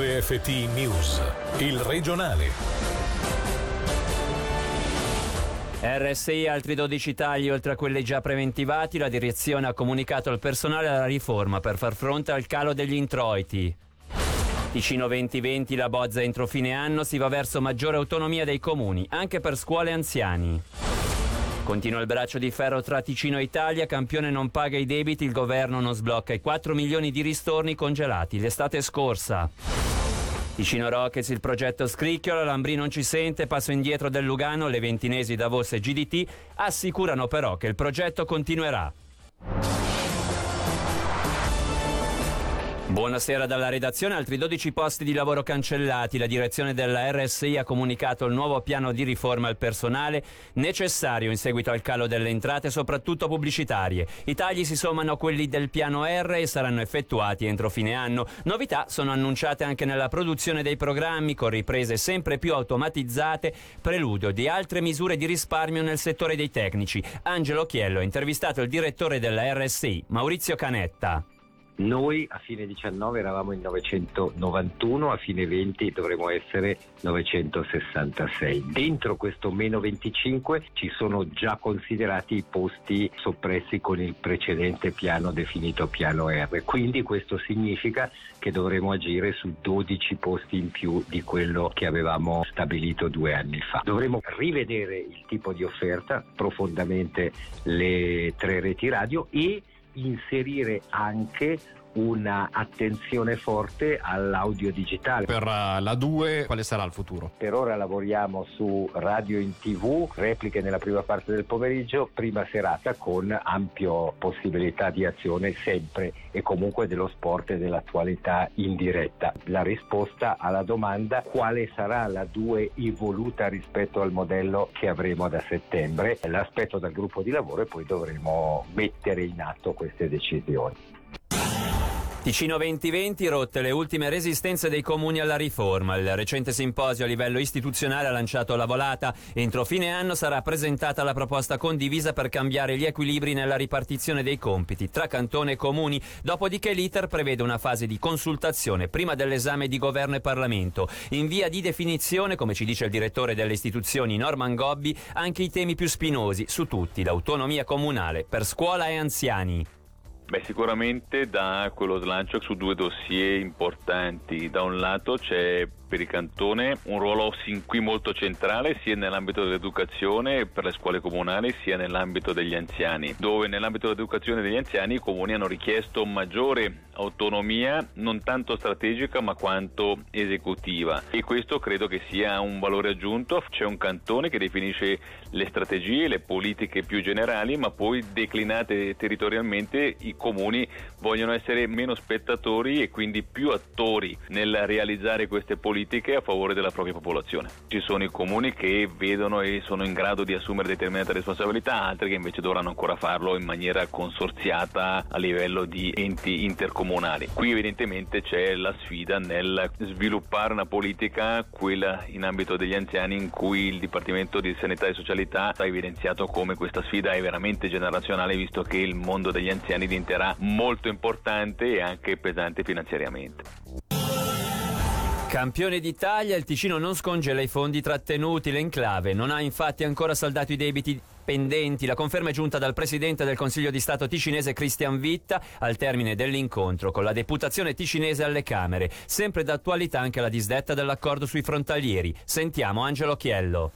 RFT News, il regionale. RSI altri 12 tagli oltre a quelli già preventivati, la direzione ha comunicato al personale la riforma per far fronte al calo degli introiti. Ticino 2020 la bozza entro fine anno si va verso maggiore autonomia dei comuni, anche per scuole e anziani. Continua il braccio di ferro tra Ticino e Italia, campione non paga i debiti, il governo non sblocca i 4 milioni di ristorni congelati l'estate scorsa. Ticino Rockets, il progetto Scricchiola, Lambri non ci sente, passo indietro del Lugano, le ventinesi Davos e GDT assicurano però che il progetto continuerà. Buonasera dalla redazione, altri 12 posti di lavoro cancellati. La direzione della RSI ha comunicato il nuovo piano di riforma al personale necessario in seguito al calo delle entrate, soprattutto pubblicitarie. I tagli si sommano a quelli del piano R e saranno effettuati entro fine anno. Novità sono annunciate anche nella produzione dei programmi con riprese sempre più automatizzate, preludio di altre misure di risparmio nel settore dei tecnici. Angelo Chiello ha intervistato il direttore della RSI, Maurizio Canetta. Noi a fine 19 eravamo in 991, a fine 20 dovremo essere 966. Dentro questo meno 25 ci sono già considerati i posti soppressi con il precedente piano definito piano R. Quindi questo significa che dovremo agire su 12 posti in più di quello che avevamo stabilito due anni fa. Dovremo rivedere il tipo di offerta, profondamente le tre reti radio e inserire anche una attenzione forte all'audio digitale. Per uh, la 2 quale sarà il futuro? Per ora lavoriamo su radio in tv, repliche nella prima parte del pomeriggio, prima serata con ampio possibilità di azione sempre e comunque dello sport e dell'attualità in diretta. La risposta alla domanda quale sarà la 2 evoluta rispetto al modello che avremo da settembre, l'aspetto dal gruppo di lavoro e poi dovremo mettere in atto queste decisioni. Ticino 2020 rotte le ultime resistenze dei comuni alla riforma. Il recente simposio a livello istituzionale ha lanciato la volata. Entro fine anno sarà presentata la proposta condivisa per cambiare gli equilibri nella ripartizione dei compiti tra cantone e comuni. Dopodiché l'iter prevede una fase di consultazione prima dell'esame di governo e Parlamento. In via di definizione, come ci dice il direttore delle istituzioni Norman Gobbi, anche i temi più spinosi su tutti, l'autonomia comunale per scuola e anziani. Beh, sicuramente dà quello slancio su due dossier importanti. Da un lato c'è per il cantone un ruolo sin qui molto centrale sia nell'ambito dell'educazione per le scuole comunali sia nell'ambito degli anziani, dove nell'ambito dell'educazione degli anziani i comuni hanno richiesto maggiore autonomia non tanto strategica ma quanto esecutiva e questo credo che sia un valore aggiunto. C'è un cantone che definisce le strategie, le politiche più generali ma poi declinate territorialmente i comuni vogliono essere meno spettatori e quindi più attori nel realizzare queste politiche a favore della propria popolazione. Ci sono i comuni che vedono e sono in grado di assumere determinate responsabilità, altri che invece dovranno ancora farlo in maniera consorziata a livello di enti intercomunali. Qui evidentemente c'è la sfida nel sviluppare una politica, quella in ambito degli anziani, in cui il Dipartimento di Sanità e Socialità ha evidenziato come questa sfida è veramente generazionale, visto che il mondo degli anziani diventerà molto importante e anche pesante finanziariamente. Campione d'Italia, il Ticino non scongela i fondi trattenuti, l'enclave non ha infatti ancora saldato i debiti pendenti. La conferma è giunta dal presidente del Consiglio di Stato ticinese Christian Vitta al termine dell'incontro con la deputazione ticinese alle Camere. Sempre d'attualità anche la disdetta dell'accordo sui frontalieri. Sentiamo Angelo Chiello.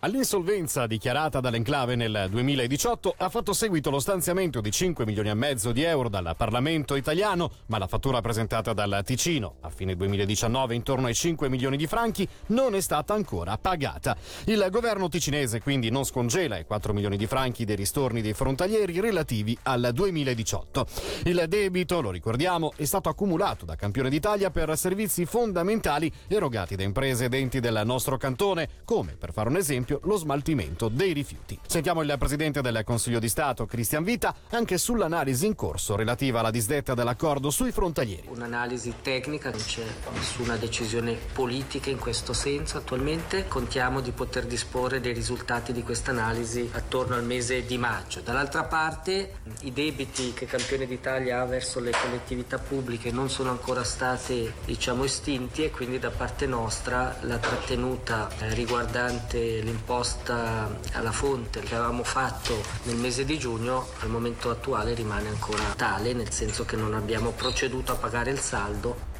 All'insolvenza dichiarata dall'enclave nel 2018 ha fatto seguito lo stanziamento di 5 milioni e mezzo di euro dal Parlamento italiano, ma la fattura presentata dal Ticino a fine 2019 intorno ai 5 milioni di franchi non è stata ancora pagata. Il governo ticinese quindi non scongela i 4 milioni di franchi dei ristorni dei frontalieri relativi al 2018. Il debito, lo ricordiamo, è stato accumulato da campione d'Italia per servizi fondamentali erogati da imprese ed enti del nostro cantone, come per fare un esempio esempio lo smaltimento dei rifiuti. Sentiamo il Presidente del Consiglio di Stato, Cristian Vita, anche sull'analisi in corso relativa alla disdetta dell'accordo sui frontalieri. Un'analisi tecnica, non c'è nessuna decisione politica in questo senso attualmente. Contiamo di poter disporre dei risultati di questa analisi attorno al mese di maggio. Dall'altra parte i debiti che Campione d'Italia ha verso le collettività pubbliche non sono ancora stati diciamo estinti e quindi da parte nostra la trattenuta eh, riguardante l'imposta alla fonte. Che avevamo fatto nel mese di giugno al momento attuale rimane ancora tale, nel senso che non abbiamo proceduto a pagare il saldo.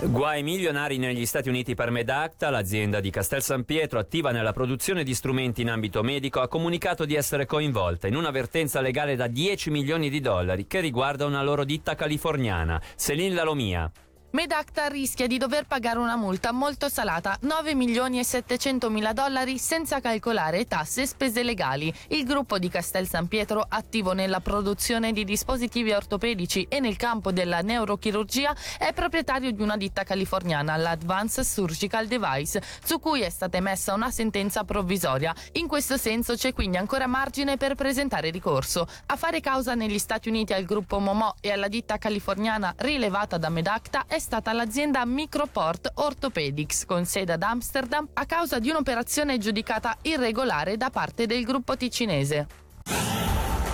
Guai milionari negli Stati Uniti per Medacta, l'azienda di Castel San Pietro attiva nella produzione di strumenti in ambito medico, ha comunicato di essere coinvolta in un'avvertenza legale da 10 milioni di dollari che riguarda una loro ditta californiana, Selin Lalomia. Medacta rischia di dover pagare una multa molto salata, 9 milioni e 700 mila dollari senza calcolare tasse e spese legali. Il gruppo di Castel San Pietro, attivo nella produzione di dispositivi ortopedici e nel campo della neurochirurgia, è proprietario di una ditta californiana, l'Advanced Surgical Device, su cui è stata emessa una sentenza provvisoria. In questo senso c'è quindi ancora margine per presentare ricorso. A fare causa negli Stati Uniti al gruppo Momo e alla ditta californiana rilevata da Medacta è stata l'azienda Microport Orthopedics con sede ad Amsterdam a causa di un'operazione giudicata irregolare da parte del gruppo ticinese.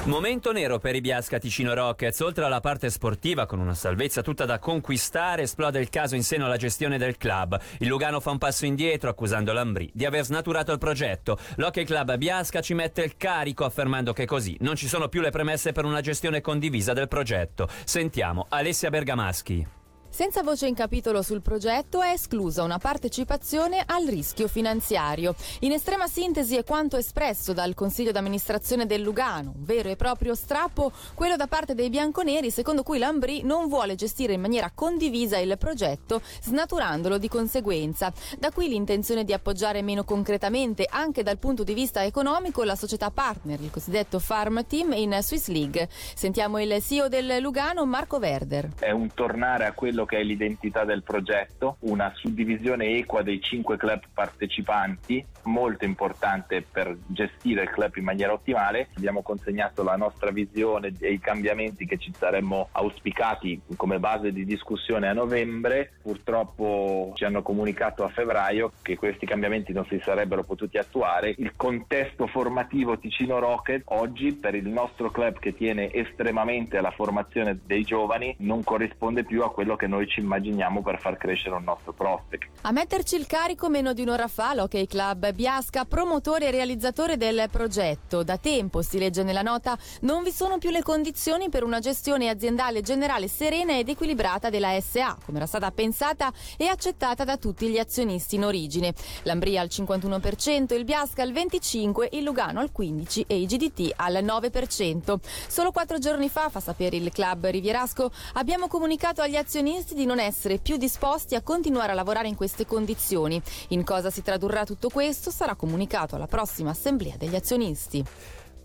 Momento nero per i Biasca Ticino Rockets. Oltre alla parte sportiva, con una salvezza tutta da conquistare, esplode il caso in seno alla gestione del club. Il Lugano fa un passo indietro, accusando l'Ambrì di aver snaturato il progetto. L'Hockey Club Biasca ci mette il carico, affermando che così non ci sono più le premesse per una gestione condivisa del progetto. Sentiamo Alessia Bergamaschi. Senza voce in capitolo sul progetto è esclusa una partecipazione al rischio finanziario. In estrema sintesi è quanto espresso dal Consiglio d'amministrazione del Lugano, un vero e proprio strappo, quello da parte dei bianconeri secondo cui l'Ambrì non vuole gestire in maniera condivisa il progetto, snaturandolo di conseguenza. Da qui l'intenzione di appoggiare meno concretamente, anche dal punto di vista economico, la società partner, il cosiddetto Farm Team in Swiss League. Sentiamo il CEO del Lugano, Marco Verder. È un tornare a quello che è l'identità del progetto, una suddivisione equa dei cinque club partecipanti, molto importante per gestire il club in maniera ottimale. Abbiamo consegnato la nostra visione e i cambiamenti che ci saremmo auspicati come base di discussione a novembre. Purtroppo ci hanno comunicato a febbraio che questi cambiamenti non si sarebbero potuti attuare. Il contesto formativo Ticino Rocket oggi per il nostro club che tiene estremamente alla formazione dei giovani non corrisponde più a quello che noi ci immaginiamo per far crescere un nostro prospect. A metterci il carico meno di un'ora fa l'Hockey Club Biasca, promotore e realizzatore del progetto. Da tempo, si legge nella nota, non vi sono più le condizioni per una gestione aziendale generale serena ed equilibrata della SA, come era stata pensata e accettata da tutti gli azionisti in origine. L'Ambria al 51%, il Biasca al 25%, il Lugano al 15% e i GDT al 9%. Solo quattro giorni fa, fa sapere il club rivierasco, abbiamo comunicato agli azionisti azionisti di non essere più disposti a continuare a lavorare in queste condizioni. In cosa si tradurrà tutto questo sarà comunicato alla prossima assemblea degli azionisti.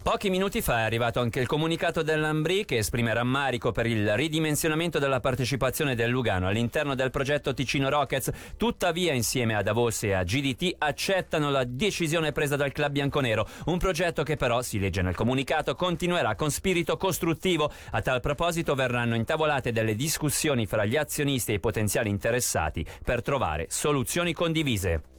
Pochi minuti fa è arrivato anche il comunicato dell'Ambri che esprime rammarico per il ridimensionamento della partecipazione del Lugano all'interno del progetto Ticino Rockets. Tuttavia, insieme a Davos e a GDT, accettano la decisione presa dal club bianconero. Un progetto che però, si legge nel comunicato, continuerà con spirito costruttivo. A tal proposito verranno intavolate delle discussioni fra gli azionisti e i potenziali interessati per trovare soluzioni condivise.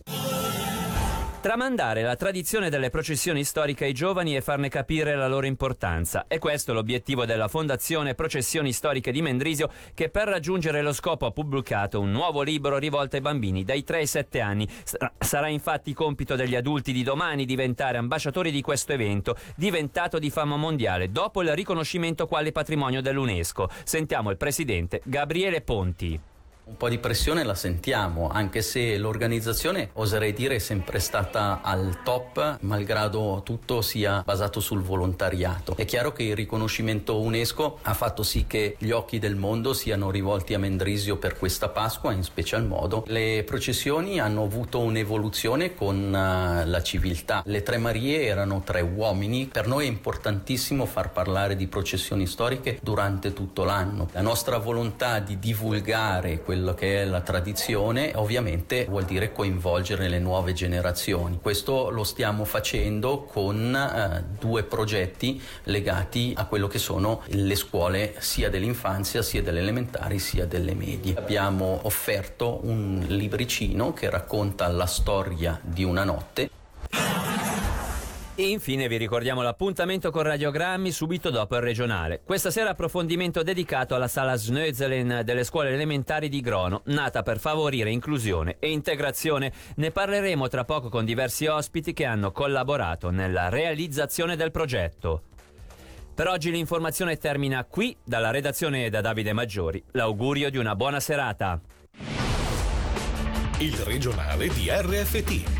Tramandare la tradizione delle processioni storiche ai giovani e farne capire la loro importanza. E questo l'obiettivo della Fondazione Processioni Storiche di Mendrisio che per raggiungere lo scopo ha pubblicato un nuovo libro rivolto ai bambini dai 3 ai 7 anni. Sarà infatti compito degli adulti di domani diventare ambasciatori di questo evento, diventato di fama mondiale dopo il riconoscimento quale patrimonio dell'UNESCO. Sentiamo il presidente Gabriele Ponti. Un po' di pressione la sentiamo, anche se l'organizzazione, oserei dire, è sempre stata al top, malgrado tutto sia basato sul volontariato. È chiaro che il riconoscimento UNESCO ha fatto sì che gli occhi del mondo siano rivolti a Mendrisio per questa Pasqua, in special modo. Le processioni hanno avuto un'evoluzione con uh, la civiltà. Le Tre Marie erano tre uomini. Per noi è importantissimo far parlare di processioni storiche durante tutto l'anno. La nostra volontà di divulgare quello che è la tradizione, ovviamente vuol dire coinvolgere le nuove generazioni. Questo lo stiamo facendo con eh, due progetti legati a quello che sono le scuole sia dell'infanzia, sia delle elementari, sia delle medie. Abbiamo offerto un libricino che racconta la storia di una notte e infine vi ricordiamo l'appuntamento con radiogrammi subito dopo il regionale. Questa sera approfondimento dedicato alla sala Snözelen delle scuole elementari di Grono, nata per favorire inclusione e integrazione. Ne parleremo tra poco con diversi ospiti che hanno collaborato nella realizzazione del progetto. Per oggi l'informazione termina qui, dalla redazione da Davide Maggiori. L'augurio di una buona serata. Il regionale di RFT,